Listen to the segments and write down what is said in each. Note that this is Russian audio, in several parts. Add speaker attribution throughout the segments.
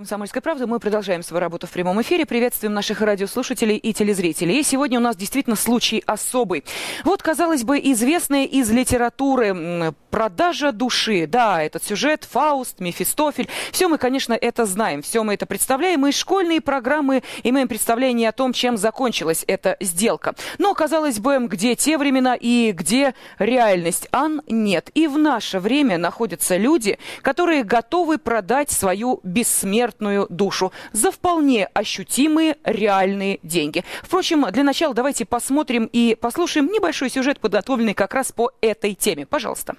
Speaker 1: Комсомольская правда. Мы продолжаем свою работу в прямом эфире. Приветствуем наших радиослушателей и телезрителей. И сегодня у нас действительно случай особый. Вот, казалось бы, известная из литературы продажа души. Да, этот сюжет, Фауст, Мефистофель. Все мы, конечно, это знаем. Все мы это представляем. Мы из школьной программы имеем представление о том, чем закончилась эта сделка. Но, казалось бы, где те времена и где реальность? Ан, нет. И в наше время находятся люди, которые готовы продать свою бессмертную бессмертную душу за вполне ощутимые реальные деньги. Впрочем, для начала давайте посмотрим и послушаем небольшой сюжет, подготовленный как раз по этой теме. Пожалуйста.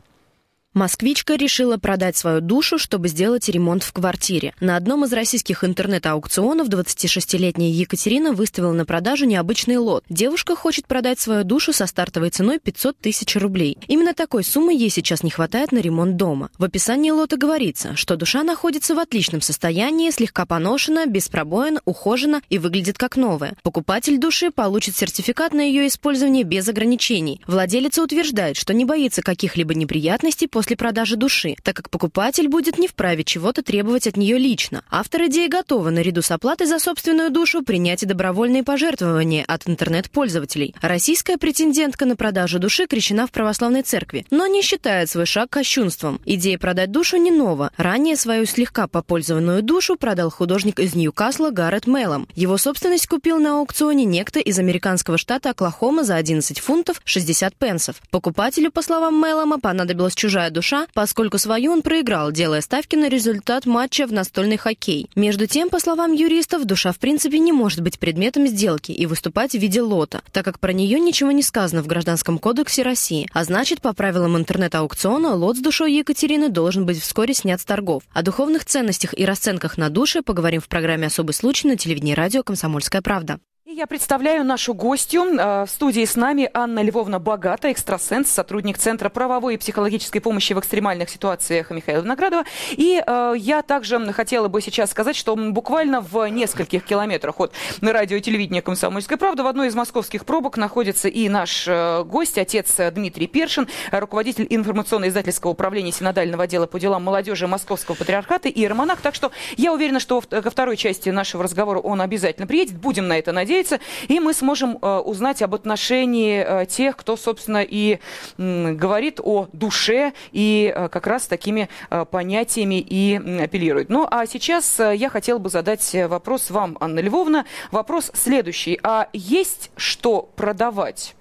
Speaker 2: Москвичка решила продать свою душу, чтобы сделать ремонт в квартире. На одном из российских интернет-аукционов 26-летняя Екатерина выставила на продажу необычный лот. Девушка хочет продать свою душу со стартовой ценой 500 тысяч рублей. Именно такой суммы ей сейчас не хватает на ремонт дома. В описании лота говорится, что душа находится в отличном состоянии, слегка поношена, без пробоин, ухожена и выглядит как новая. Покупатель души получит сертификат на ее использование без ограничений. Владелица утверждает, что не боится каких-либо неприятностей после после продажи души, так как покупатель будет не вправе чего-то требовать от нее лично. Автор идеи готовы наряду с оплатой за собственную душу принять и добровольные пожертвования от интернет-пользователей. Российская претендентка на продажу души крещена в православной церкви, но не считает свой шаг кощунством. Идея продать душу не нова. Ранее свою слегка попользованную душу продал художник из Ньюкасла Гаррет Меллом. Его собственность купил на аукционе некто из американского штата Оклахома за 11 фунтов 60 пенсов. Покупателю, по словам Меллома, понадобилась чужая душа, поскольку свою он проиграл, делая ставки на результат матча в настольный хоккей. Между тем, по словам юристов, душа в принципе не может быть предметом сделки и выступать в виде лота, так как про нее ничего не сказано в Гражданском кодексе России. А значит, по правилам интернет-аукциона, лот с душой Екатерины должен быть вскоре снят с торгов. О духовных ценностях и расценках на души поговорим в программе «Особый случай» на телевидении радио «Комсомольская правда».
Speaker 1: Я представляю нашу гостью. Э, в студии с нами Анна Львовна Богата, экстрасенс, сотрудник Центра правовой и психологической помощи в экстремальных ситуациях Михаила Виноградова. И э, я также хотела бы сейчас сказать, что буквально в нескольких километрах от радио и телевидения «Комсомольская правда» в одной из московских пробок находится и наш э, гость, отец Дмитрий Першин, руководитель информационно-издательского управления синодального отдела по делам молодежи Московского патриархата и иеромонах. Так что я уверена, что ко второй части нашего разговора он обязательно приедет. Будем на это надеяться надеяться, и мы сможем э, узнать об отношении э, тех, кто, собственно, и говорит о душе и э, как раз такими понятиями и апеллирует. Ну, а сейчас я хотела бы задать вопрос вам, Анна Львовна. Вопрос следующий. А есть что продавать?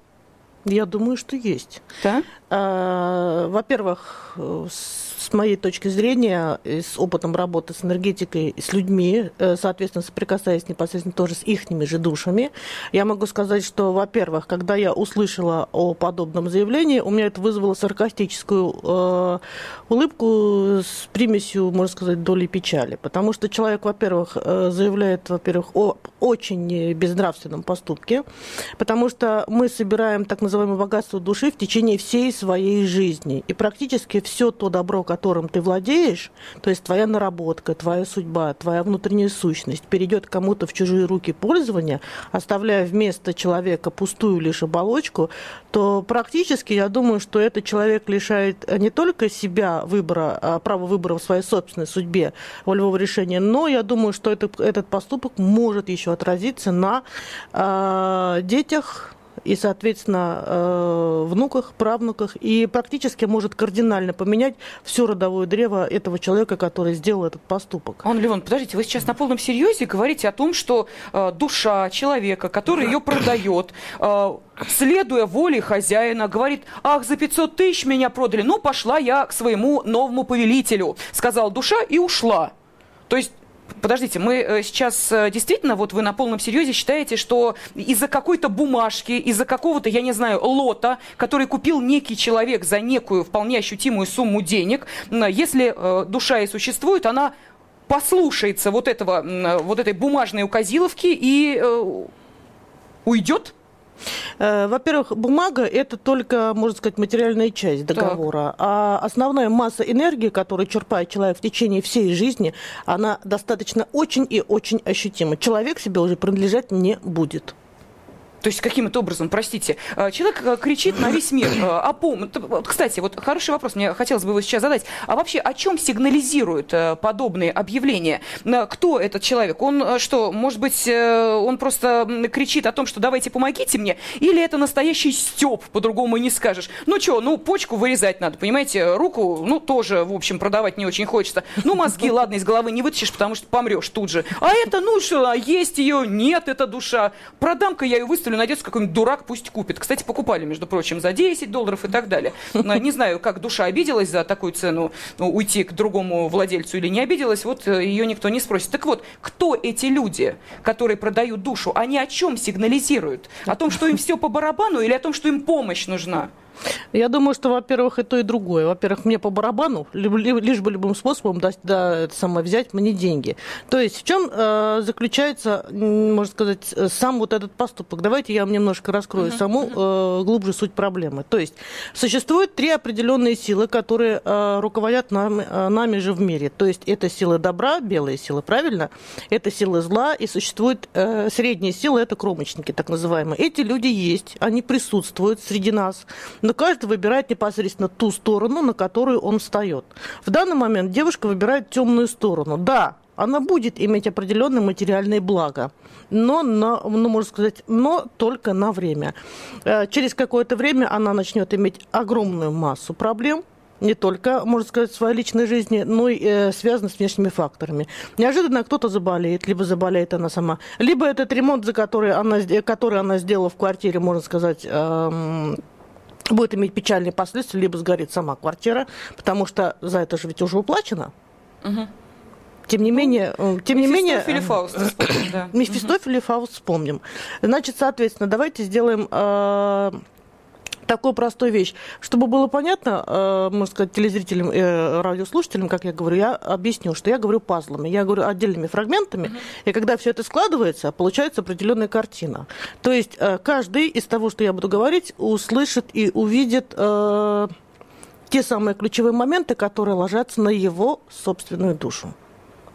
Speaker 3: Я думаю, что есть.
Speaker 1: Да?
Speaker 3: А, во-первых, с с моей точки зрения, с опытом работы с энергетикой, с людьми, э, соответственно, соприкасаясь непосредственно тоже с их же душами, я могу сказать, что, во-первых, когда я услышала о подобном заявлении, у меня это вызвало саркастическую э, улыбку с примесью, можно сказать, доли печали. Потому что человек, во-первых, э, заявляет, во-первых, о очень безнравственном поступке, потому что мы собираем так называемое богатство души в течение всей своей жизни. И практически все то добро, которым ты владеешь, то есть твоя наработка, твоя судьба, твоя внутренняя сущность, перейдет кому-то в чужие руки пользования, оставляя вместо человека пустую лишь оболочку, то практически я думаю, что этот человек лишает не только себя выбора, а права выбора в своей собственной судьбе, волевого решения, но я думаю, что этот, этот поступок может еще отразиться на э, детях, и, соответственно, э, внуках, правнуках, и практически может кардинально поменять все родовое древо этого человека, который сделал этот поступок.
Speaker 1: Он, Леон, подождите, вы сейчас на полном серьезе говорите о том, что э, душа человека, который ее продает, э, следуя воле хозяина, говорит, ах, за 500 тысяч меня продали, ну, пошла я к своему новому повелителю, сказала душа и ушла. То есть Подождите, мы э, сейчас э, действительно, вот вы на полном серьезе считаете, что из-за какой-то бумажки, из-за какого-то, я не знаю, лота, который купил некий человек за некую вполне ощутимую сумму денег, если э, душа и существует, она послушается вот, этого, вот этой бумажной указиловки и уйдет?
Speaker 3: Э, во-первых, бумага – это только, можно сказать, материальная часть договора. Так. А основная масса энергии, которую черпает человек в течение всей жизни, она достаточно очень и очень ощутима. Человек себе уже принадлежать не будет.
Speaker 1: То есть каким-то образом, простите, э, человек э, кричит на весь мир о помощи. Кстати, вот хороший вопрос, мне хотелось бы его сейчас задать. А вообще о чем сигнализируют подобные объявления? Кто этот человек? Он что, может быть, он просто кричит о том, что давайте помогите мне? Или это настоящий степ, по-другому и не скажешь? Ну что, ну почку вырезать надо, понимаете? Руку, ну тоже, в общем, продавать не очень хочется. Ну мозги, ладно, из головы не вытащишь, потому что помрешь тут же. А это, ну что, есть ее? Нет, это душа. Продам-ка я ее выставлю если найдется какой-нибудь дурак, пусть купит. Кстати, покупали, между прочим, за 10 долларов и так далее. Не знаю, как душа обиделась за такую цену ну, уйти к другому владельцу или не обиделась, вот э, ее никто не спросит. Так вот, кто эти люди, которые продают душу? Они о чем сигнализируют? О том, что им все по барабану или о том, что им помощь нужна?
Speaker 3: Я думаю, что, во-первых, и то, и другое. Во-первых, мне по барабану, лишь бы любым способом да, да, самое, взять мне деньги. То есть в чем э, заключается, можно сказать, сам вот этот поступок? Давайте я вам немножко раскрою uh-huh. саму э, глубже суть проблемы. То есть существует три определенные силы, которые э, руководят нам, э, нами же в мире. То есть это силы добра, белые силы, правильно? Это силы зла, и существует э, средние силы, это кромочники, так называемые. Эти люди есть, они присутствуют среди нас но каждый выбирает непосредственно ту сторону, на которую он встает. В данный момент девушка выбирает темную сторону. Да, она будет иметь определенные материальные блага, но, на, ну, можно сказать, но только на время. Э, через какое-то время она начнет иметь огромную массу проблем, не только, можно сказать, в своей личной жизни, но и э, связано с внешними факторами. Неожиданно кто-то заболеет, либо заболеет она сама, либо этот ремонт, за который она, который она сделала в квартире, можно сказать, э, будет иметь печальные последствия, либо сгорит сама квартира, потому что за это же ведь уже уплачено. Угу. Тем не менее, э, тем не менее...
Speaker 1: Мефистофель и Фауст вспомним,
Speaker 3: да. Мефистофель и Фауст вспомним. Значит, соответственно, давайте сделаем э, такую простую вещь. Чтобы было понятно, э, можно сказать, телезрителям и э, радиослушателям, как я говорю, я объясню, что я говорю пазлами, я говорю отдельными фрагментами, uh-huh. и когда все это складывается, получается определенная картина. То есть э, каждый из того, что я буду говорить, услышит и увидит э, те самые ключевые моменты, которые ложатся на его собственную душу.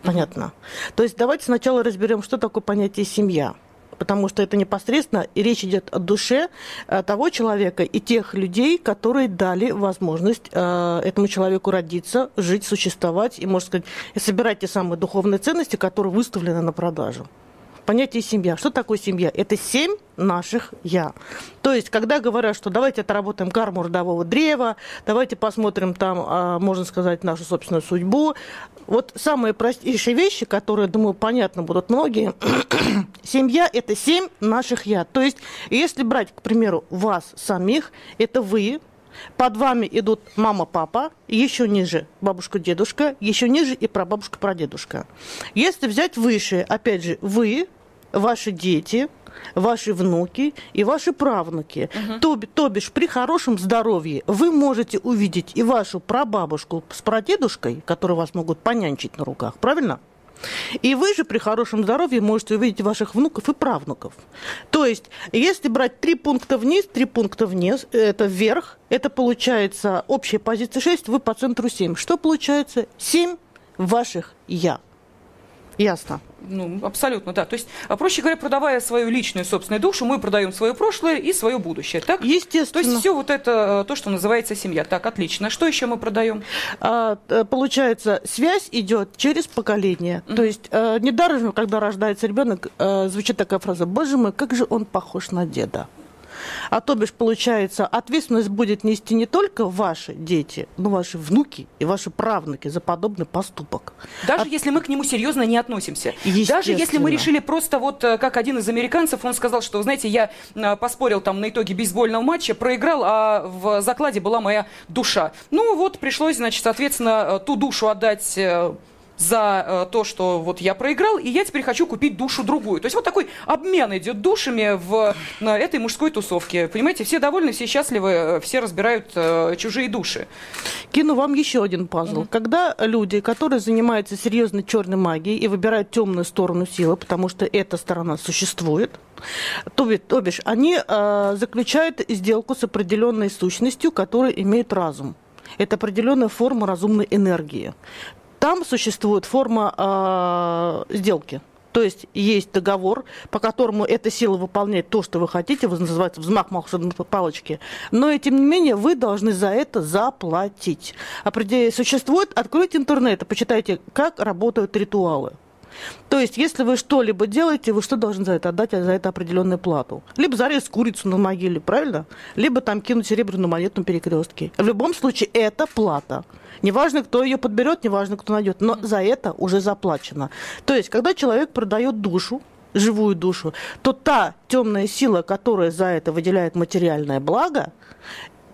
Speaker 3: Понятно. То есть давайте сначала разберем, что такое понятие семья потому что это непосредственно речь идет о душе э, того человека и тех людей, которые дали возможность э, этому человеку родиться, жить, существовать. И, можно сказать, собирать те самые духовные ценности, которые выставлены на продажу понятие семья. Что такое семья? Это семь наших «я». То есть, когда говорят, что давайте отработаем карму родового древа, давайте посмотрим там, а, можно сказать, нашу собственную судьбу, вот самые простейшие вещи, которые, думаю, понятно будут многие. Семья – это семь наших «я». То есть, если брать, к примеру, вас самих, это вы, под вами идут мама, папа, еще ниже бабушка, дедушка, еще ниже и прабабушка, прадедушка. Если взять выше, опять же, вы, ваши дети, ваши внуки и ваши правнуки. Угу. То, то бишь, при хорошем здоровье вы можете увидеть и вашу прабабушку с прадедушкой, которые вас могут понянчить на руках, правильно? И вы же при хорошем здоровье можете увидеть ваших внуков и правнуков. То есть, если брать три пункта вниз, три пункта вниз, это вверх, это получается общая позиция 6, вы по центру 7. Что получается? 7 ваших «я». Ясно.
Speaker 1: Ну, абсолютно, да. То есть, а, проще говоря, продавая свою личную собственную душу, мы продаем свое прошлое и свое будущее, так?
Speaker 3: Естественно.
Speaker 1: То есть, все вот это, э, то, что называется семья. Так, отлично. Что еще мы продаем?
Speaker 3: А, э, получается, связь идет через поколение. Mm-hmm. То есть, а, недаром, когда рождается ребенок, звучит такая фраза, боже мой, как же он похож на деда. А то бишь, получается, ответственность будет нести не только ваши дети, но ваши внуки и ваши правнуки за подобный поступок.
Speaker 1: Даже От... если мы к нему серьезно не относимся. Даже если мы решили просто вот, э, как один из американцев, он сказал, что, знаете, я э, поспорил там на итоге бейсбольного матча, проиграл, а в закладе была моя душа. Ну вот, пришлось, значит, соответственно, э, ту душу отдать за э, то, что вот я проиграл, и я теперь хочу купить душу другую. То есть вот такой обмен идет душами в на этой мужской тусовке. Понимаете, все довольны, все счастливы, э, все разбирают э, чужие души.
Speaker 3: Кину вам еще один пазл. Mm-hmm. Когда люди, которые занимаются серьезной черной магией и выбирают темную сторону силы, потому что эта сторона существует, то, то бишь они э, заключают сделку с определенной сущностью, которая имеет разум. Это определенная форма разумной энергии там существует форма э, сделки. То есть есть договор, по которому эта сила выполняет то, что вы хотите, вы взмах волшебной палочки. Но и тем не менее вы должны за это заплатить. Существует, откройте интернет и почитайте, как работают ритуалы. То есть, если вы что-либо делаете, вы что должны за это отдать за это определенную плату? Либо зарезать курицу на могиле, правильно? Либо там кинуть серебряную монету на перекрестке. В любом случае, это плата. Неважно, кто ее подберет, неважно, кто найдет, но за это уже заплачено. То есть, когда человек продает душу, живую душу, то та темная сила, которая за это выделяет материальное благо,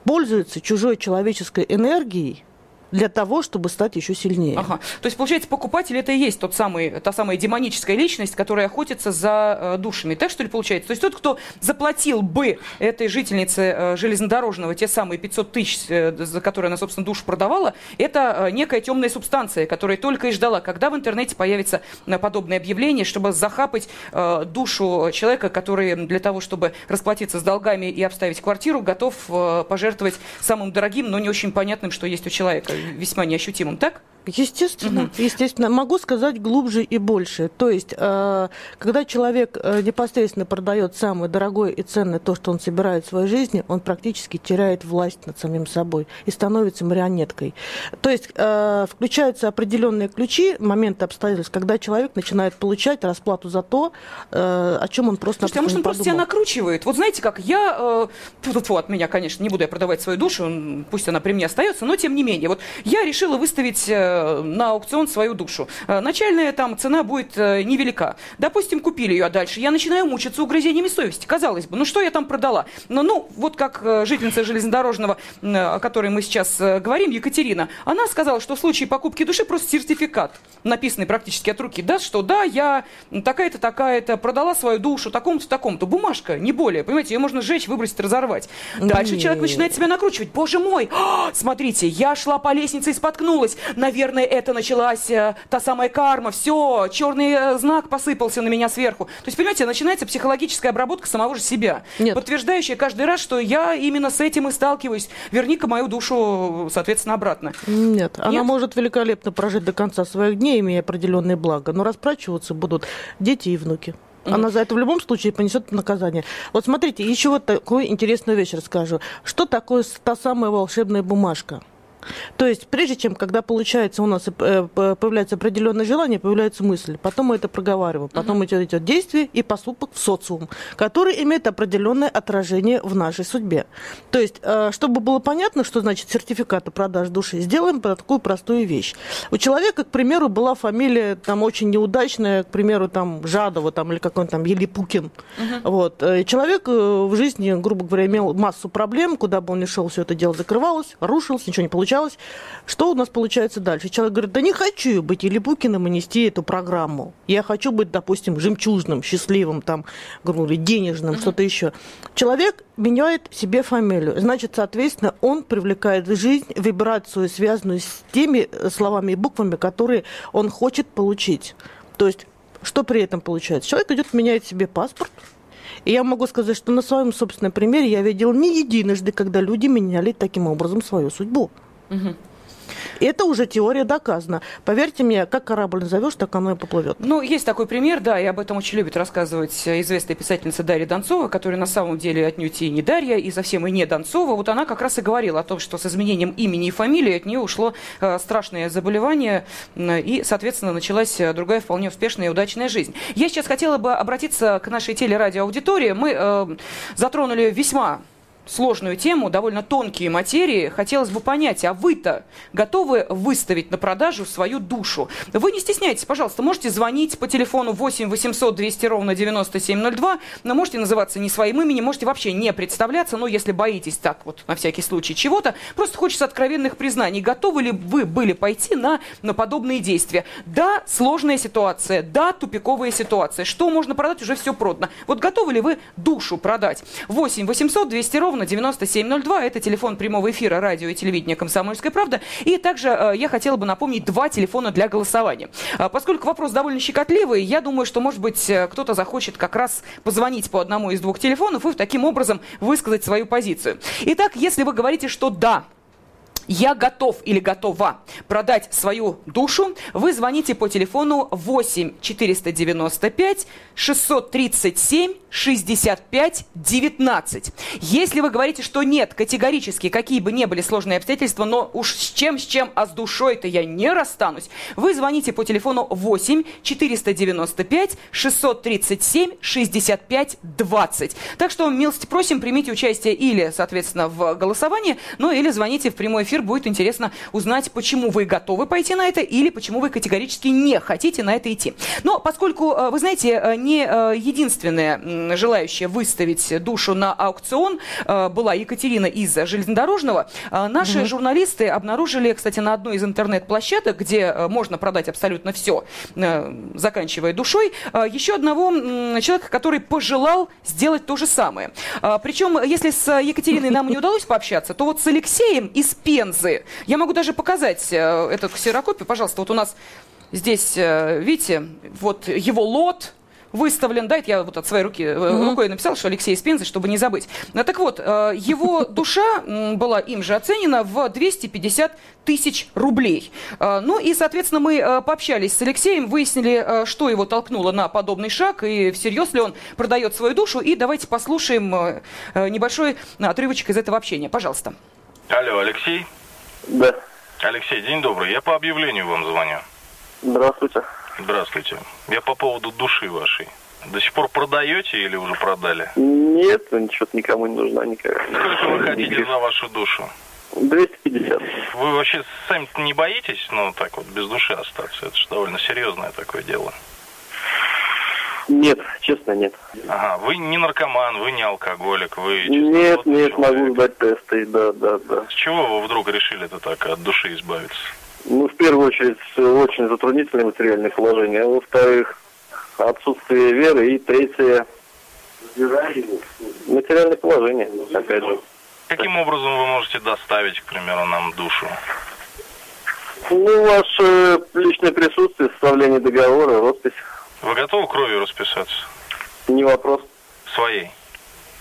Speaker 3: пользуется чужой человеческой энергией, для того, чтобы стать еще сильнее.
Speaker 1: Ага. То есть, получается, покупатель это и есть тот самый, та самая демоническая личность, которая охотится за э, душами. Так что ли получается? То есть тот, кто заплатил бы этой жительнице э, железнодорожного те самые 500 тысяч, э, за которые она, собственно, душу продавала, это э, некая темная субстанция, которая только и ждала, когда в интернете появится э, подобное объявление, чтобы захапать э, душу человека, который для того, чтобы расплатиться с долгами и обставить квартиру, готов э, пожертвовать самым дорогим, но не очень понятным, что есть у человека весьма неощутимым, так?
Speaker 3: Естественно, угу. естественно. Могу сказать глубже и больше. То есть, э, когда человек э, непосредственно продает самое дорогое и ценное то, что он собирает в своей жизни, он практически теряет власть над самим собой и становится марионеткой. То есть, э, включаются определенные ключи, моменты обстоятельств, когда человек начинает получать расплату за то, о чем он просто
Speaker 1: Слушайте, а может он просто себя накручивает? Вот знаете как, я, фу -фу -фу, от меня, конечно, не буду я продавать свою душу, пусть она при мне остается, но тем не менее, вот я решила выставить на аукцион свою душу. Э, начальная там цена будет э, невелика. Допустим, купили ее, а дальше я начинаю мучиться угрызениями совести. Казалось бы, ну что я там продала? Ну, ну вот как э, жительница железнодорожного, о которой мы сейчас говорим, Екатерина, она сказала, что в случае покупки души просто сертификат, написанный практически от руки, даст, что да, я такая-то, такая-то, продала свою душу такому-то, такому-то. Бумажка, не более. Понимаете, ее можно сжечь, выбросить, разорвать. Дальше Нет. человек начинает себя накручивать. Боже мой, смотрите, я шла по лестнице и споткнулась. Наверное, это началась э, та самая карма, все, черный э, знак посыпался на меня сверху. То есть, понимаете, начинается психологическая обработка самого же себя, Нет. подтверждающая каждый раз, что я именно с этим и сталкиваюсь. Верни-ка мою душу, соответственно, обратно.
Speaker 3: Нет, она Нет? может великолепно прожить до конца своих дней, имея определенные блага, но расплачиваться будут дети и внуки. Она за это в любом случае понесет наказание. Вот смотрите, еще вот такую интересную вещь расскажу. Что такое та самая волшебная бумажка? То есть, прежде чем, когда получается у нас э, появляется определенное желание, появляется мысль, потом мы это проговариваем, потом uh-huh. идет, идет действие и поступок в социум, который имеет определенное отражение в нашей судьбе. То есть, э, чтобы было понятно, что значит сертификат о продаже души, сделаем такую простую вещь. У человека, к примеру, была фамилия там очень неудачная, к примеру, там Жадова там, или какой-нибудь там Елипукин. Uh-huh. Вот. Э, человек в жизни, грубо говоря, имел массу проблем, куда бы он ни шел, все это дело закрывалось, рушилось, ничего не получалось получалось. Что у нас получается дальше? Человек говорит, да не хочу быть или Букиным и нести эту программу. Я хочу быть, допустим, жемчужным, счастливым, там, грубо денежным, mm-hmm. что-то еще. Человек меняет себе фамилию. Значит, соответственно, он привлекает в жизнь вибрацию, связанную с теми словами и буквами, которые он хочет получить. То есть, что при этом получается? Человек идет, меняет себе паспорт, и я могу сказать, что на своем собственном примере я видел не единожды, когда люди меняли таким образом свою судьбу. Это уже теория доказана. Поверьте мне, как корабль назовешь, так оно и поплывет.
Speaker 1: Ну, есть такой пример, да, и об этом очень любит рассказывать известная писательница Дарья Донцова, которая на самом деле отнюдь и не Дарья, и совсем и не Донцова. Вот она как раз и говорила о том, что с изменением имени и фамилии от нее ушло э, страшное заболевание, э, и, соответственно, началась другая вполне успешная и удачная жизнь. Я сейчас хотела бы обратиться к нашей телерадиоаудитории. Мы э, затронули весьма сложную тему, довольно тонкие материи, хотелось бы понять, а вы-то готовы выставить на продажу свою душу? Вы не стесняйтесь, пожалуйста, можете звонить по телефону 8 800 200 ровно 9702, но можете называться не своим именем, можете вообще не представляться, но если боитесь так вот на всякий случай чего-то, просто хочется откровенных признаний. Готовы ли вы были пойти на, на подобные действия? Да, сложная ситуация, да, тупиковая ситуация. Что можно продать, уже все продано. Вот готовы ли вы душу продать? 8 800 200 ровно ровно 9702. Это телефон прямого эфира радио и телевидения «Комсомольская правда». И также э, я хотела бы напомнить два телефона для голосования. Э, поскольку вопрос довольно щекотливый, я думаю, что, может быть, э, кто-то захочет как раз позвонить по одному из двух телефонов и таким образом высказать свою позицию. Итак, если вы говорите, что да, я готов или готова продать свою душу, вы звоните по телефону 8 495 637 65 19. Если вы говорите, что нет, категорически, какие бы ни были сложные обстоятельства, но уж с чем, с чем, а с душой-то я не расстанусь, вы звоните по телефону 8 495 637 65 20. Так что, милости просим, примите участие или, соответственно, в голосовании, ну или звоните в прямой эфир, будет интересно узнать, почему вы готовы пойти на это или почему вы категорически не хотите на это идти. Но поскольку, э, вы знаете, э, не э, единственная желающая выставить душу на аукцион э, была Екатерина из железнодорожного. Э, наши угу. журналисты обнаружили, кстати, на одной из интернет-площадок, где э, можно продать абсолютно все, заканчивая душой, еще одного человека, который пожелал сделать то же самое. Причем, если с Екатериной нам не удалось пообщаться, то вот с Алексеем из Пензы, я могу даже показать эту ксерокопию, пожалуйста, вот у нас здесь, видите, вот его лот, выставлен, да, это я вот от своей руки mm-hmm. рукой написал, что Алексей Спензы, чтобы не забыть. Ну, так вот, э, его душа была им же оценена в 250 тысяч рублей. Э, ну и, соответственно, мы пообщались с Алексеем, выяснили, что его толкнуло на подобный шаг, и всерьез ли он продает свою душу. И давайте послушаем небольшой отрывочек из этого общения. Пожалуйста.
Speaker 4: Алло, Алексей?
Speaker 5: Да.
Speaker 4: Алексей, день добрый. Я по объявлению вам звоню.
Speaker 5: Здравствуйте.
Speaker 4: Здравствуйте. Я по поводу души вашей. До сих пор продаете или уже продали?
Speaker 5: Нет, ничего никому не нужна никакая.
Speaker 4: Сколько вы хотите за вашу душу?
Speaker 5: 250.
Speaker 4: Вы вообще сами не боитесь, ну, так вот, без души остаться? Это же довольно серьезное такое дело.
Speaker 5: Нет, честно, нет.
Speaker 4: Ага, вы не наркоман, вы не алкоголик, вы...
Speaker 5: Нет, нет, человек. могу сдать тесты, да, да, да.
Speaker 4: С чего вы вдруг решили-то так от души избавиться?
Speaker 5: Ну, в первую очередь, очень затруднительное материальное положение. А во-вторых, отсутствие веры. И третье, материальное положение, опять же.
Speaker 4: Каким образом вы можете доставить, к примеру, нам душу?
Speaker 5: Ну, ваше личное присутствие, составление договора, роспись.
Speaker 4: Вы готовы кровью расписаться?
Speaker 5: Не вопрос.
Speaker 4: Своей?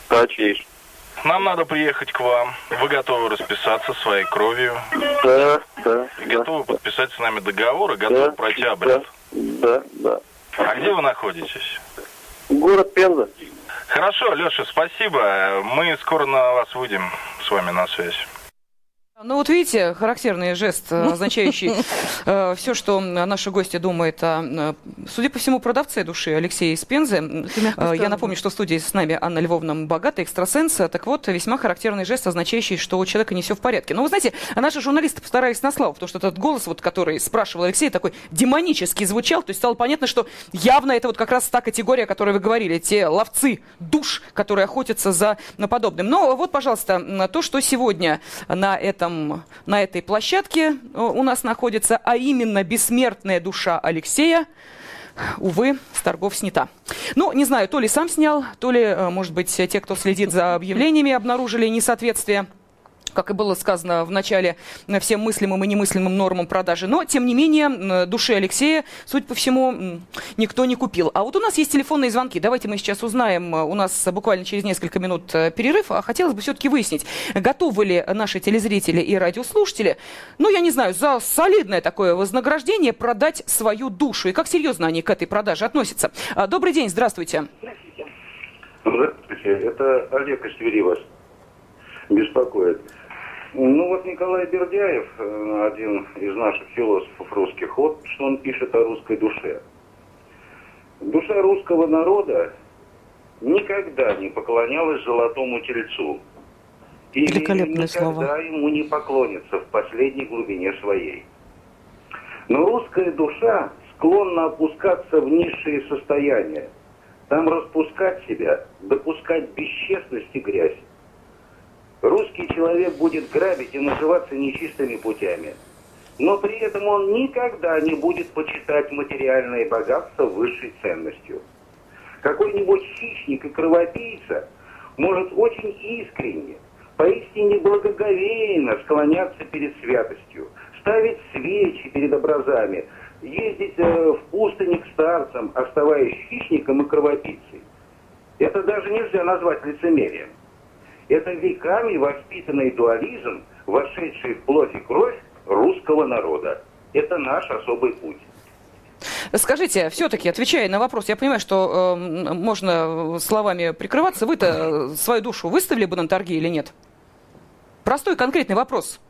Speaker 5: Да, чьей
Speaker 4: нам надо приехать к вам. Вы готовы расписаться своей кровью?
Speaker 5: Да, да.
Speaker 4: Готовы да. подписать с нами договор и готовы да, пройти обряд?
Speaker 5: Да, да. А
Speaker 4: где вы находитесь?
Speaker 5: Город Пенза.
Speaker 4: Хорошо, Леша, спасибо. Мы скоро на вас выйдем с вами на связь.
Speaker 1: Ну вот видите, характерный жест, э, означающий э, все, что наши гости думают о, э, судя по всему, продавце души Алексея Спензы. Э, я напомню, что в студии с нами Анна Львовна Богатая, экстрасенс. Так вот, весьма характерный жест, означающий, что у человека не все в порядке. Но вы знаете, наши журналисты постарались на славу, потому что этот голос, вот, который спрашивал Алексей, такой демонический звучал, то есть стало понятно, что явно это вот как раз та категория, о которой вы говорили, те ловцы душ, которые охотятся за подобным. Но вот, пожалуйста, то, что сегодня на этом этом, на этой площадке э, у нас находится, а именно бессмертная душа Алексея, увы, с торгов снята. Ну, не знаю, то ли сам снял, то ли, э, может быть, те, кто следит за объявлениями, обнаружили несоответствие как и было сказано в начале, всем мыслимым и немыслимым нормам продажи. Но, тем не менее, души Алексея, судя по всему, никто не купил. А вот у нас есть телефонные звонки. Давайте мы сейчас узнаем. У нас буквально через несколько минут э, перерыв. А хотелось бы все-таки выяснить, готовы ли наши телезрители и радиослушатели, ну, я не знаю, за солидное такое вознаграждение продать свою душу. И как серьезно они к этой продаже относятся. А, добрый день, здравствуйте.
Speaker 6: Здравствуйте. Это Олег из вас беспокоит. Ну вот Николай Бердяев, э, один из наших философов русских, вот что он пишет о русской душе. Душа русского народа никогда не поклонялась золотому тельцу. И никогда слова. ему не поклонится в последней глубине своей. Но русская душа склонна опускаться в низшие состояния. Там распускать себя, допускать бесчестность и грязь. Человек будет грабить и наживаться нечистыми путями. Но при этом он никогда не будет почитать материальное богатство высшей ценностью. Какой-нибудь хищник и кровопийца может очень искренне, поистине благоговейно склоняться перед святостью, ставить свечи перед образами, ездить э, в пустыне к старцам, оставаясь хищником и кровопийцей. Это даже нельзя назвать лицемерием. Это веками воспитанный дуализм вошедший в плоть и кровь русского народа. Это наш особый путь.
Speaker 1: Скажите, все-таки, отвечая на вопрос, я понимаю, что э, можно словами прикрываться, вы-то свою душу выставили бы на торги или нет? Простой конкретный вопрос.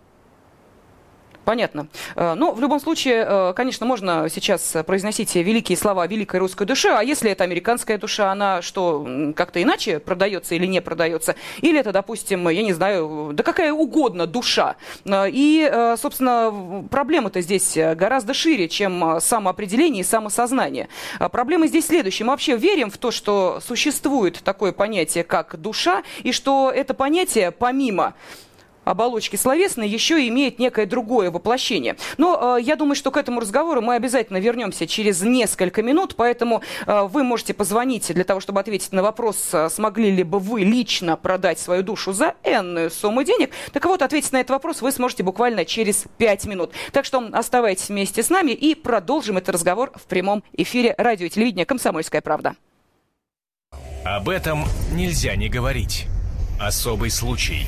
Speaker 1: Понятно. Э, Но ну, в любом случае, э, конечно, можно сейчас произносить великие слова великой русской души, а если это американская душа, она что, как-то иначе продается или не продается? Или это, допустим, я не знаю, да какая угодно душа? Э, и, собственно, проблема-то здесь гораздо шире, чем самоопределение и самосознание. Проблема здесь следующая. Мы вообще верим в то, что существует такое понятие, как душа, и что это понятие, помимо оболочки словесной еще имеет некое другое воплощение. Но э, я думаю, что к этому разговору мы обязательно вернемся через несколько минут, поэтому э, вы можете позвонить для того, чтобы ответить на вопрос, э, смогли ли бы вы лично продать свою душу за энную сумму денег. Так вот, ответить на этот вопрос вы сможете буквально через пять минут. Так что оставайтесь вместе с нами и продолжим этот разговор в прямом эфире радио и телевидения «Комсомольская правда».
Speaker 7: Об этом нельзя не говорить. Особый случай.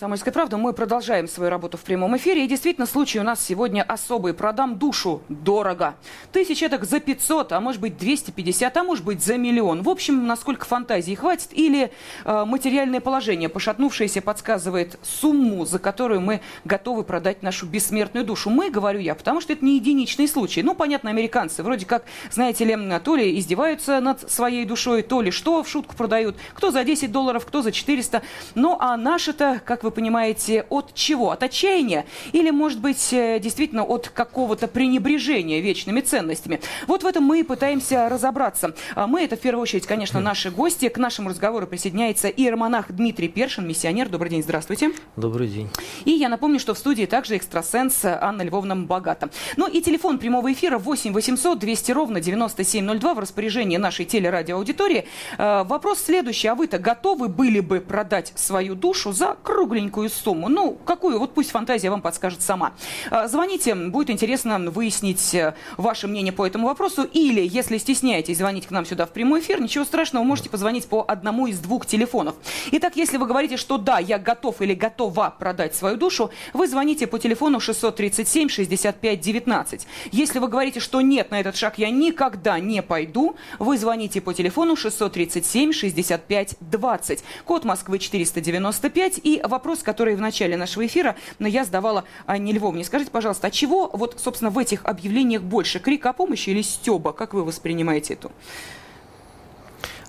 Speaker 1: «Самойская правда». Мы продолжаем свою работу в прямом эфире. И действительно, случай у нас сегодня особый. Продам душу дорого. Тысяч так за 500, а может быть 250, а может быть за миллион. В общем, насколько фантазии хватит. Или э, материальное положение, пошатнувшееся, подсказывает сумму, за которую мы готовы продать нашу бессмертную душу. Мы, говорю я, потому что это не единичный случай. Ну, понятно, американцы вроде как, знаете ли, то ли издеваются над своей душой, то ли что в шутку продают. Кто за 10 долларов, кто за 400. Ну, а наши-то, как вы вы понимаете, от чего? От отчаяния? Или, может быть, э, действительно от какого-то пренебрежения вечными ценностями? Вот в этом мы и пытаемся разобраться. А мы, это в первую очередь, конечно, наши гости. К нашему разговору присоединяется иеромонах Дмитрий Першин, миссионер. Добрый день, здравствуйте.
Speaker 8: Добрый день.
Speaker 1: И я напомню, что в студии также экстрасенс Анна Львовна Богата. Ну и телефон прямого эфира 8 800 200 ровно 9702 в распоряжении нашей телерадиоаудитории. Э, вопрос следующий. А вы-то готовы были бы продать свою душу за круглый кругленькую сумму. Ну, какую? Вот пусть фантазия вам подскажет сама. А, звоните, будет интересно выяснить э, ваше мнение по этому вопросу. Или, если стесняетесь звонить к нам сюда в прямой эфир, ничего страшного, можете позвонить по одному из двух телефонов. Итак, если вы говорите, что да, я готов или готова продать свою душу, вы звоните по телефону 637 65 19. Если вы говорите, что нет, на этот шаг я никогда не пойду, вы звоните по телефону 637 65 20. Код Москвы 495 и вопрос вопрос, который в начале нашего эфира я задавала Анне Львовне. Скажите, пожалуйста, а чего вот, собственно, в этих объявлениях больше? Крик о помощи или стеба? Как вы воспринимаете эту?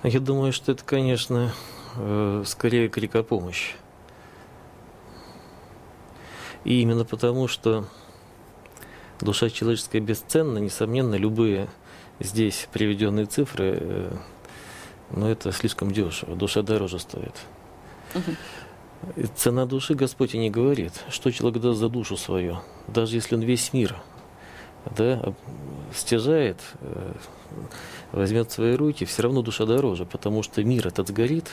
Speaker 8: Я думаю, что это, конечно, э, скорее крик о помощи. И именно потому, что душа человеческая бесценна, несомненно, любые здесь приведенные цифры, э, но это слишком дешево, душа дороже стоит. Угу. Цена души Господь и не говорит, что человек даст за душу свою, даже если он весь мир да, стяжает, э, возьмет свои руки, все равно душа дороже, потому что мир этот сгорит,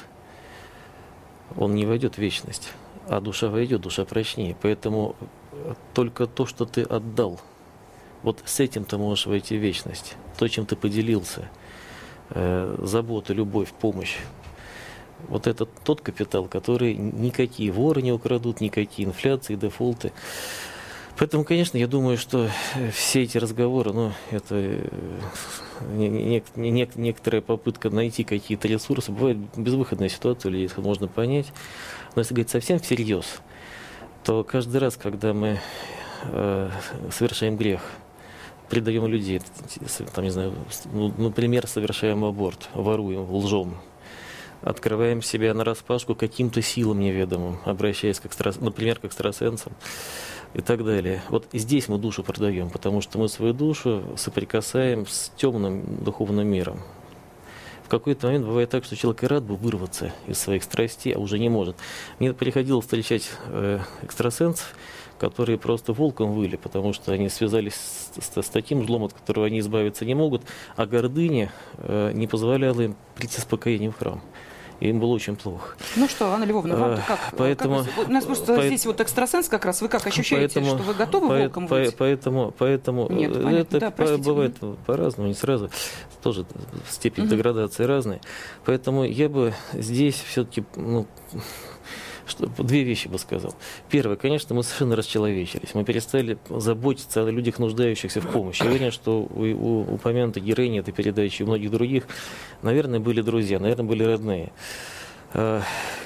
Speaker 8: он не войдет в вечность, а душа войдет, душа прочнее. Поэтому только то, что ты отдал, вот с этим ты можешь войти в вечность, то, чем ты поделился, э, забота, любовь, помощь, вот это тот капитал, который никакие воры не украдут, никакие инфляции, дефолты. Поэтому, конечно, я думаю, что все эти разговоры, ну, это э, не, не, не, некоторая попытка найти какие-то ресурсы. Бывает безвыходная ситуация, или если можно понять. Но если говорить совсем всерьез, то каждый раз, когда мы э, совершаем грех, предаем людей, там, не знаю, ну, например, совершаем аборт, воруем, лжем, открываем себя на распашку каким-то силам неведомым, обращаясь, к экстра... например, к экстрасенсам и так далее. Вот здесь мы душу продаем, потому что мы свою душу соприкасаем с темным духовным миром. В какой-то момент бывает так, что человек и рад бы вырваться из своих страстей, а уже не может. Мне приходилось встречать э, экстрасенсов, которые просто волком выли, потому что они связались с, с, с таким злом, от которого они избавиться не могут, а гордыня э, не позволяла им прийти с покаянием в храм и им было очень плохо.
Speaker 1: Ну что, Анна Львовна, вам а, как?
Speaker 8: Поэтому,
Speaker 1: как у нас просто по, здесь вот экстрасенс как раз. Вы как ощущаете, поэтому, что вы готовы по, волком
Speaker 8: по, быть? Поэтому, поэтому Нет, это да, по, бывает по-разному, не сразу. Тоже степень угу. деградации разная. Поэтому я бы здесь все-таки ну, что, две вещи бы сказал. Первое, конечно, мы совершенно расчеловечились. Мы перестали заботиться о людях, нуждающихся в помощи. Я уверен, что у, у упомянутой героини этой передачи и у многих других, наверное, были друзья, наверное, были родные э,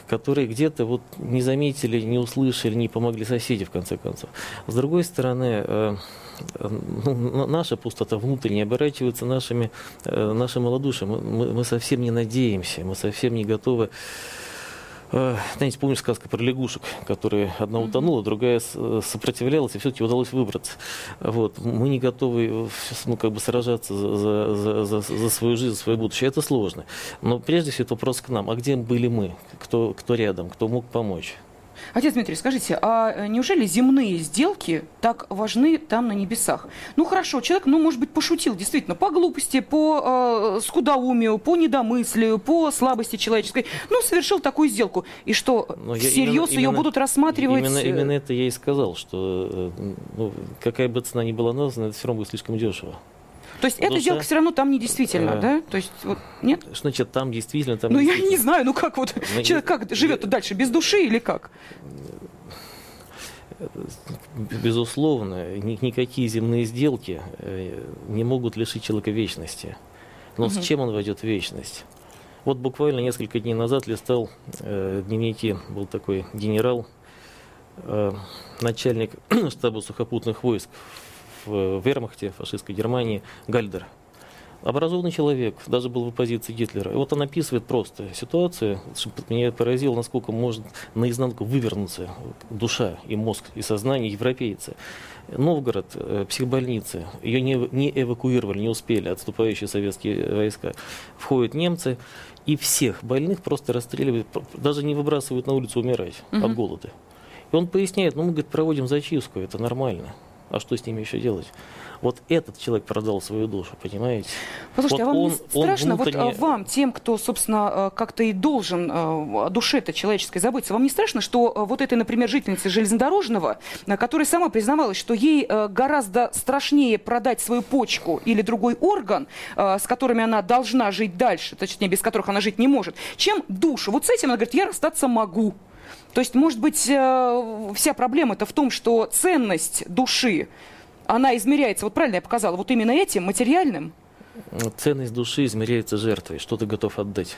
Speaker 8: которые где-то вот не заметили, не услышали, не помогли соседи, в конце концов. С другой стороны, э, ну, наша пустота внутренняя оборачивается нашими, э, нашим малодушием. Мы, мы совсем не надеемся, мы совсем не готовы Э, знаете, помню сказку про лягушек, которая одна утонула, другая э, сопротивлялась, и все-таки удалось выбраться. Вот. Мы не готовы э, ну, как бы сражаться за, за, за, за свою жизнь, за свое будущее. Это сложно. Но прежде всего это вопрос к нам. А где были мы? Кто, кто рядом? Кто мог помочь?
Speaker 1: Отец Дмитрий, скажите, а э, неужели земные сделки так важны там на небесах? Ну хорошо, человек, ну, может быть, пошутил, действительно, по глупости, по э, скудоумию, по недомыслию, по слабости человеческой. Ну, совершил такую сделку. И что, Но всерьез ее именно, будут рассматривать?
Speaker 8: Именно, э, именно это я и сказал, что э, ну, какая бы цена ни была названа, это все равно будет слишком дешево.
Speaker 1: То есть эта сделка все равно там не действительно, да? То есть вот нет?
Speaker 8: Что значит там действительно, там
Speaker 1: Ну я не знаю, ну как вот ну, человек как живет дальше без души или как?
Speaker 8: Безусловно, никакие земные сделки э, не могут лишить человека вечности. Но угу. с чем он войдет в вечность? Вот буквально несколько дней назад листал э, дневники, был такой генерал, э, начальник штаба сухопутных войск в Вермахте фашистской Германии Гальдер. Образованный человек, даже был в оппозиции Гитлера. И вот он описывает просто ситуацию, меня поразило, насколько может наизнанку вывернуться душа и мозг, и сознание европейца. Новгород, э, психбольницы, ее не, не эвакуировали, не успели отступающие советские войска. Входят немцы, и всех больных просто расстреливают, даже не выбрасывают на улицу умирать угу. от голода. И он поясняет, ну мы, говорит, проводим зачистку, это нормально а что с ними еще делать? Вот этот человек продал свою душу, понимаете?
Speaker 1: Послушайте,
Speaker 8: вот
Speaker 1: а вам он, не страшно, внутренне... вот вам, тем, кто, собственно, э, как-то и должен э, о душе-то человеческой заботиться, вам не страшно, что э, вот этой, например, жительнице железнодорожного, которая сама признавалась, что ей гораздо страшнее продать свою почку или другой орган, с которыми она должна жить дальше, точнее, без которых она жить не может, чем душу. Вот с этим она говорит, я расстаться могу. То есть, может быть, э, вся проблема-то в том, что ценность души, она измеряется, вот правильно я показала, вот именно этим, материальным?
Speaker 8: Ценность души измеряется жертвой, что ты готов отдать.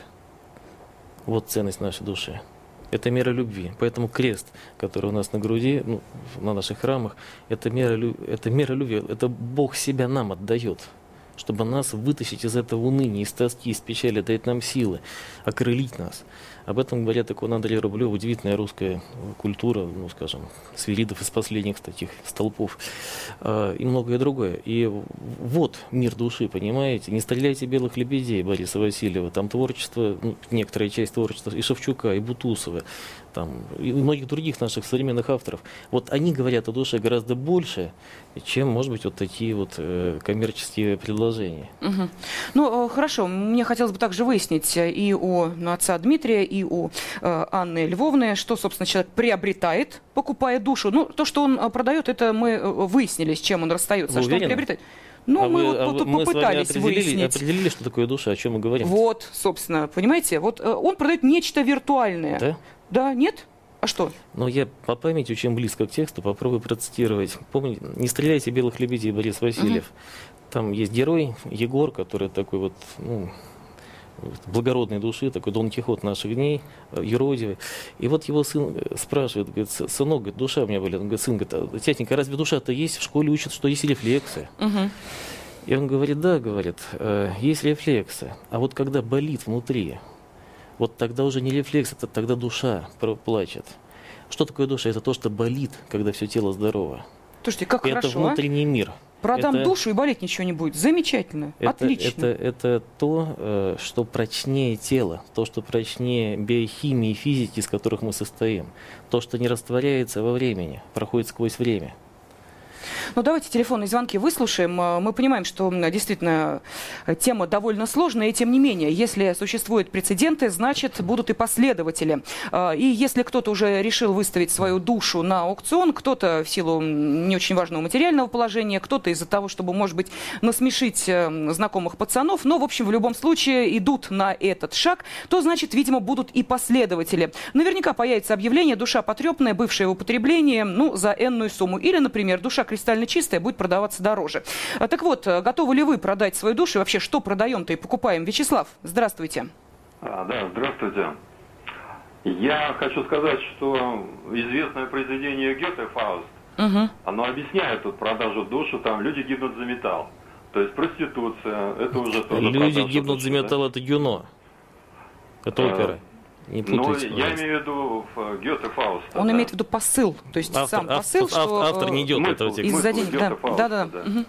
Speaker 8: Вот ценность нашей души. Это мера любви. Поэтому крест, который у нас на груди, ну, на наших храмах, это мера, это мера любви. Это Бог себя нам отдает, чтобы нас вытащить из этого уныния, из тоски, из печали, дать нам силы, окрылить нас. Об этом говорят икона Андрея Рублева, удивительная русская культура, ну, скажем, свиридов из последних таких столпов э, и многое другое. И вот мир души, понимаете? Не стреляйте белых лебедей Бориса Васильева. Там творчество, ну, некоторая часть творчества и Шевчука, и Бутусова, там, и многих других наших современных авторов. Вот они говорят о душе гораздо больше, чем, может быть, вот такие вот э, коммерческие предложения.
Speaker 1: Угу. Ну, э, хорошо. Мне хотелось бы также выяснить э, и у ну, отца Дмитрия, и у э, Анны Львовны, что, собственно, человек приобретает, покупая душу. Ну, то, что он э, продает, это мы выяснили, с чем он расстается.
Speaker 8: Вы
Speaker 1: а что он приобретает? Ну, а мы
Speaker 8: вы,
Speaker 1: вот
Speaker 8: а
Speaker 1: мы попытались
Speaker 8: определили,
Speaker 1: выяснить.
Speaker 8: определили, что такое душа, о чем мы говорим.
Speaker 1: Вот, собственно, понимаете, вот он продает нечто виртуальное.
Speaker 8: Да?
Speaker 1: Да, нет? А что?
Speaker 8: Ну, я по памяти очень близко к тексту попробую процитировать. Помните, «Не стреляйте белых лебедей» Борис Васильев. Угу. Там есть герой Егор, который такой вот, ну, благородной души, такой Дон Кихот наших дней, э, юродивый. И вот его сын э, спрашивает, говорит, сынок, говорит, душа у меня болит. Он говорит, сын, говорит, а, тятенька, разве душа-то есть? В школе учат, что есть рефлексы. Угу. И он говорит, да, говорит, «э, есть рефлексы. А вот когда болит внутри, вот тогда уже не рефлекс, это тогда душа плачет. Что такое душа? Это то, что болит, когда все тело здорово.
Speaker 1: Слушайте, как
Speaker 8: это
Speaker 1: хорошо,
Speaker 8: а? внутренний а? мир.
Speaker 1: Продам это, душу и болеть ничего не будет. Замечательно,
Speaker 8: это,
Speaker 1: отлично.
Speaker 8: Это, это то, э, что прочнее тело, то, что прочнее биохимии и физики, из которых мы состоим, то, что не растворяется во времени, проходит сквозь время.
Speaker 1: Ну, давайте телефонные звонки выслушаем. Э, мы понимаем, что действительно э, тема довольно сложная, и тем не менее, если существуют прецеденты, значит, будут и последователи. Э, и если кто-то уже решил выставить свою душу на аукцион, кто-то в силу не очень важного материального положения, кто-то из-за того, чтобы, может быть, насмешить знакомых пацанов, но, в общем, в любом случае идут на этот шаг, то, значит, видимо, будут и последователи. Наверняка появится объявление «душа потрепанная, бывшая в употреблении», ну, за энную сумму. Или, например, «душа кристально чистая будет продаваться дороже. А, так вот, э, готовы ли вы продать свою душу? И вообще, что продаем-то и покупаем? Вячеслав, здравствуйте.
Speaker 9: А, да, здравствуйте. Я хочу сказать, что известное произведение Гёте «Фауст», угу. оно объясняет тут продажу душу, там люди гибнут за металл. То есть проституция, это уже тоже
Speaker 8: Люди гибнут души, за металл, да? это Гюно. Это а, опера.
Speaker 9: Не путайте, ну, я имею в виду в Гёте Фауста.
Speaker 1: Он да. имеет в виду посыл, то есть автор, сам посыл,
Speaker 8: автор, что... Автор не идет этого текста.
Speaker 1: Из-за денег, да. Фауста, да, да. да. Угу.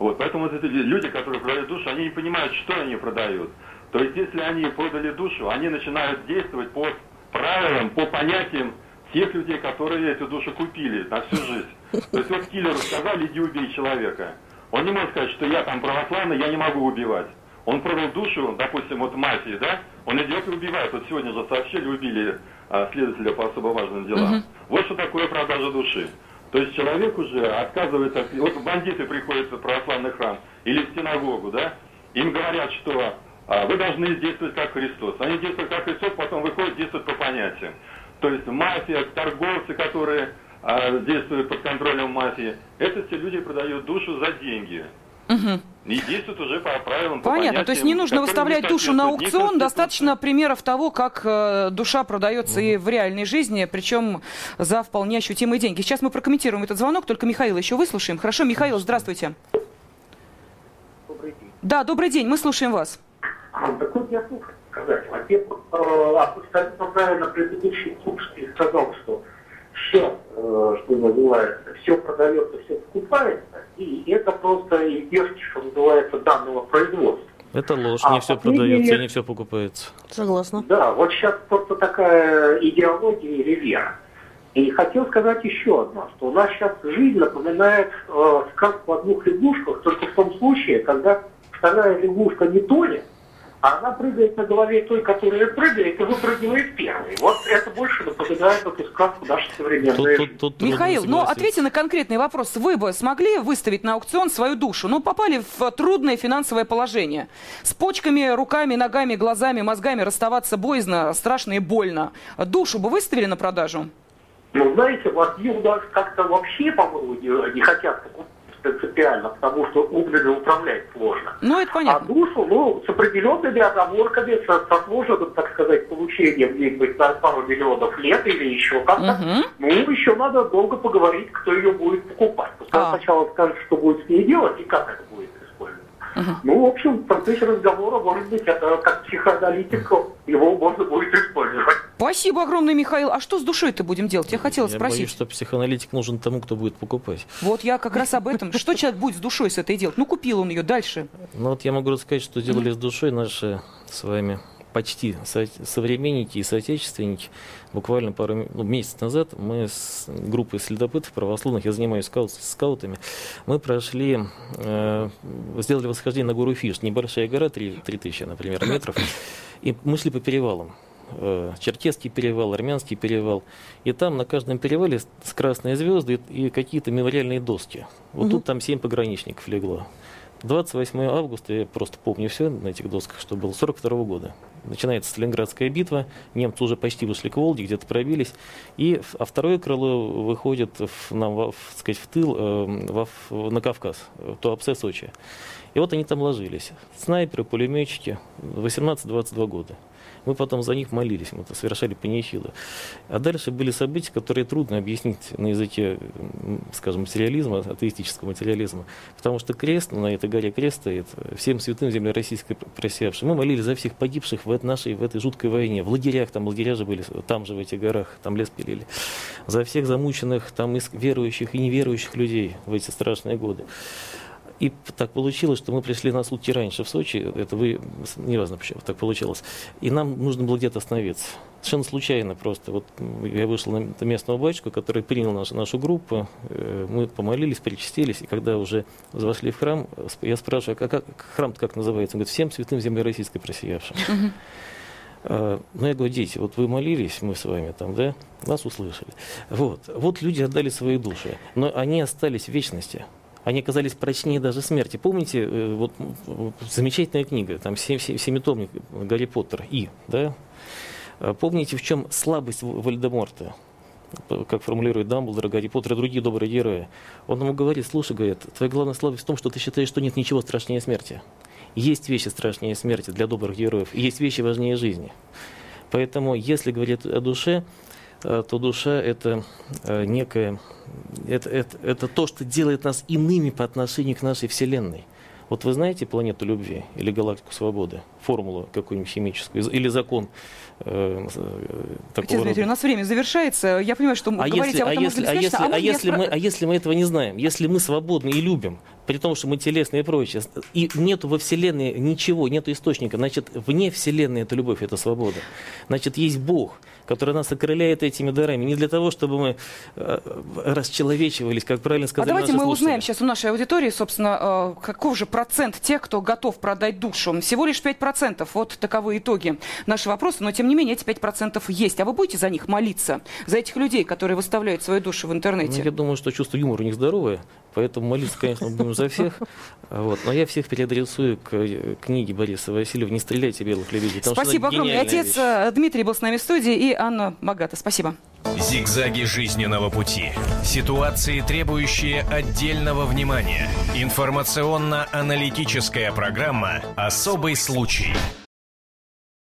Speaker 9: Вот, поэтому вот эти люди, которые продают душу, они не понимают, что они продают. То есть, если они продали душу, они начинают действовать по правилам, по понятиям тех людей, которые эту душу купили на всю жизнь. То есть, вот киллеру сказали, иди убей человека. Он не может сказать, что я там православный, я не могу убивать. Он продал душу, допустим, вот мафии, да, он идет и убивает. Вот сегодня же сообщили, убили а, следователя по особо важным делам. Угу. Вот что такое продажа души. То есть человек уже отказывается, вот бандиты приходят в православный храм или в синагогу, да, им говорят, что а, вы должны действовать как Христос. Они действуют как Христос, потом выходят, действуют по понятиям. То есть мафия, торговцы, которые а, действуют под контролем мафии, это все люди продают душу за деньги. Угу. И действуют уже по правилам.
Speaker 1: Понятно, по то есть не нужно выставлять душу на аукцион, достаточно примеров того, как э, душа продается угу. и в реальной жизни, причем за вполне ощутимые деньги. Сейчас мы прокомментируем этот звонок, только Михаила еще выслушаем. Хорошо, Михаил, здравствуйте. Добрый день. Да, добрый день, мы слушаем вас.
Speaker 10: А, так вот я сказать. Во-первых, э, абсолютно правильно предыдущий слушатель сказал, что все, э, что называется, все продается, все покупается, и это просто издержки, что называется, данного производства.
Speaker 8: Это ложь, а не все продается, не все покупается.
Speaker 1: Согласна.
Speaker 10: Да, вот сейчас просто такая идеология или вера. И хотел сказать еще одно, что у нас сейчас жизнь напоминает э, сказку о двух лягушках, только в том случае, когда вторая лягушка не тонет, а она прыгает на голове той, которая прыгает, и выпрыгивает первой. Вот это больше напоминает эту сказку нашей современной
Speaker 1: тут, тут, тут Михаил, ну ответьте на конкретный вопрос. Вы бы смогли выставить на аукцион свою душу? Ну, попали в трудное финансовое положение. С почками, руками, ногами, глазами, мозгами расставаться боязно, страшно и больно. Душу бы выставили на продажу?
Speaker 10: Ну, знаете, вот у нас как-то вообще, по-моему, не, не хотят покупать принципиально, потому что умными управлять сложно.
Speaker 1: Ну, это понятно.
Speaker 10: А душу, ну, с определенными оговорками, со, сложенным, так сказать, получением где-нибудь на пару миллионов лет или еще как-то, угу. ну, еще надо долго поговорить, кто ее будет покупать. Пускай а. сначала скажет, что будет с ней делать и как это будет. Угу. Ну, в общем, в процессе разговора, может быть, это как психоаналитик, его можно будет использовать.
Speaker 1: Спасибо огромное, Михаил. А что с душой-то будем делать? Я хотела
Speaker 8: я
Speaker 1: спросить.
Speaker 8: Боюсь, что психоаналитик нужен тому, кто будет покупать.
Speaker 1: Вот я как раз об этом. Что человек будет с душой с этой делать? Ну, купил он ее, дальше.
Speaker 8: Ну, вот я могу рассказать, что делали с душой наши с вами почти современники и соотечественники. Буквально пару ну, месяцев назад мы с группой следопытов православных, я занимаюсь скаут, скаутами, мы прошли, э, сделали восхождение на гору Фиш, небольшая гора, 3, 3000, например, метров, и мы шли по перевалам. Э, Черкесский перевал, Армянский перевал. И там на каждом перевале с красные звезды и какие-то мемориальные доски. Вот угу. тут там семь пограничников легло. 28 августа, я просто помню все на этих досках, что было, 42 -го года. Начинается Сталинградская битва, немцы уже почти вышли к Волге, где-то пробились, и, а второе крыло выходит в, на, в, сказать, в тыл, э, в, на Кавказ, в Туапсе, Сочи. И вот они там ложились. Снайперы, пулеметчики, 18-22 года. Мы потом за них молились, мы совершали панихиду. А дальше были события, которые трудно объяснить на языке, скажем, материализма, атеистического материализма. Потому что крест, на этой горе крест стоит, всем святым земле российской просевшим. Мы молились за всех погибших в, нашей, в этой жуткой войне. В лагерях, там лагеря же были, там же в этих горах, там лес пилили. За всех замученных, там верующих и неверующих людей в эти страшные годы. И так получилось, что мы пришли на сутки раньше в Сочи, это вы, не важно почему так получилось, и нам нужно было где-то остановиться. Совершенно случайно просто. Вот я вышел на местного батюшку, который принял нашу, нашу группу, э, мы помолились, причастились, и когда уже вошли в храм, я спрашиваю, а как, храм как называется? Он говорит, всем святым земли российской просиявшим. Uh, ну, я говорю, дети, вот вы молились, мы с вами там, да, вас услышали. Вот, вот люди отдали свои души, но они остались в вечности. Они оказались прочнее даже смерти. Помните, э, вот замечательная книга, там семитомник Гарри Поттер и, да? А помните, в чем слабость Вальдеморта? как формулирует Дамблдор, Гарри Поттер и другие добрые герои. Он ему говорит, слушай, говорит, твоя главная слабость в том, что ты считаешь, что нет ничего страшнее смерти. Есть вещи страшнее смерти для добрых героев, есть вещи важнее жизни. Поэтому, если говорить о душе, то душа это э, некое, это, это, это то, что делает нас иными по отношению к нашей Вселенной. Вот вы знаете планету любви или галактику свободы? Формулу какую-нибудь химическую? Или закон э,
Speaker 1: э такого Дмитрий, у нас время завершается. Я понимаю, что а говорить
Speaker 8: если,
Speaker 1: об этом
Speaker 8: а если, а если, а, а, если мы, а если мы этого не знаем? Если мы свободны и любим, при том, что мы телесные и прочее, и нету во Вселенной ничего, нету источника, значит, вне Вселенной это любовь, это свобода. Значит, есть Бог, который нас окрыляет этими дарами. Не для того, чтобы мы э, расчеловечивались, как правильно сказали
Speaker 1: А давайте мы
Speaker 8: слушатели.
Speaker 1: узнаем сейчас у нашей аудитории, собственно, э, каков же процент тех, кто готов продать душу. Всего лишь 5%. Вот таковы итоги нашего вопроса. Но, тем не менее, эти 5% есть. А вы будете за них молиться? За этих людей, которые выставляют свою душу в интернете?
Speaker 8: Ну, я думаю, что чувство юмора у них здоровое. Поэтому молиться, конечно, будем за всех. Вот. Но я всех переадресую к книге Бориса Васильева «Не стреляйте белых лебедей».
Speaker 1: Спасибо огромное. Отец вещь. Э, Дмитрий был с нами в студии и Анна Магата. Спасибо.
Speaker 7: Зигзаги жизненного пути. Ситуации, требующие отдельного внимания. Информационно-аналитическая программа «Особый случай».